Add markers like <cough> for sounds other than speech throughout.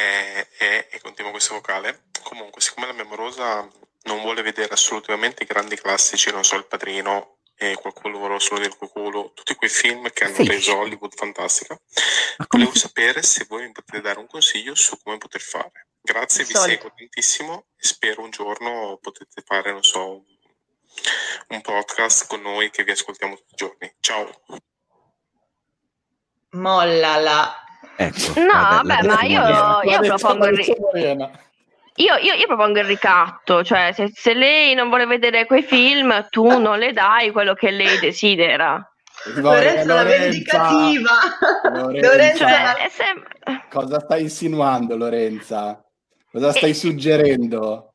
e, e, e continuo questo vocale. Comunque, siccome la mia morosa non vuole vedere assolutamente i grandi classici, non so, Il Padrino e Qualcuno vorrà solo del cuculo, tutti quei film che hanno Sì. reso Hollywood fantastica, volevo sapere se voi mi potete dare un consiglio su come poter fare. Grazie, vi seguo tantissimo e spero un giorno potete fare, non so, un, un podcast con noi che vi ascoltiamo tutti i giorni. Ciao! Mollala. Ecco, No, vabbè, vabbè, ma io- io propongo il. Io, io- io propongo il ricatto, cioè se, se lei non vuole vedere quei film, tu <laughs> non le dai quello che lei desidera. Lorenzo la vendicativa. Lorenzo Cioè, la- è sem- Cosa stai insinuando, Lorenza? Cosa stai suggerendo?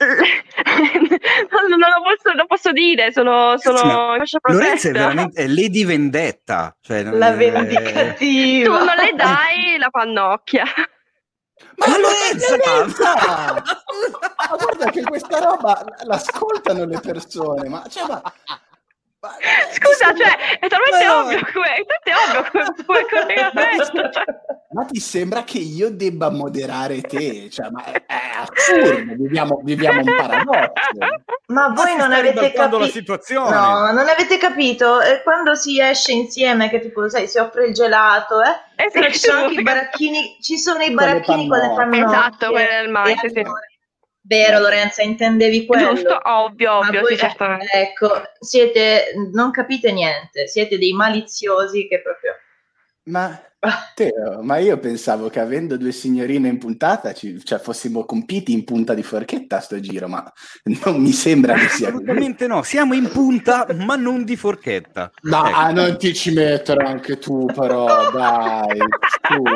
Non, non lo posso, non posso dire, sono, sono Sì, ma in fascia Lorenzo è veramente è Lady Vendetta. Cioè, La è- vendicativa. Tu non le dai la pannocchia. Ma Lorenza! Lorenza! Ma guarda che questa roba l'ascoltano le persone, ma, cioè, ma, ma- Scusa, cioè, è talmente Ma ovvio come, è talmente ovvio come, come collegamento. Cioè. <laughs> Ma ti sembra che io debba moderare te? Cioè, ma è, è assurdo, viviamo, viviamo un paradosso. Ma voi si non avete ribaltando la capito. situazione. No, non avete capito. Eh, quando si esce insieme, che tipo, sai, si offre il gelato, eh? Eh Però ci sono anche i baracchini, ci sono i Con le baracchini con le pannocchie. Esatto, quello del mais, E sì. Vero, Lorenza, intendevi quello. Giusto, ovvio, Ma ovvio, voi- sì, certamente. Ecco, siete, non capite niente, siete dei maliziosi che proprio... Ma, Teo, ma io pensavo che avendo due signorine in puntata ci, cioè, fossimo compiti in punta di forchetta a sto giro, ma non mi sembra che sia. Assolutamente no, siamo in punta, ma non di forchetta. No, Ecco. ah, non ti ci mettere anche tu, però, dai. su.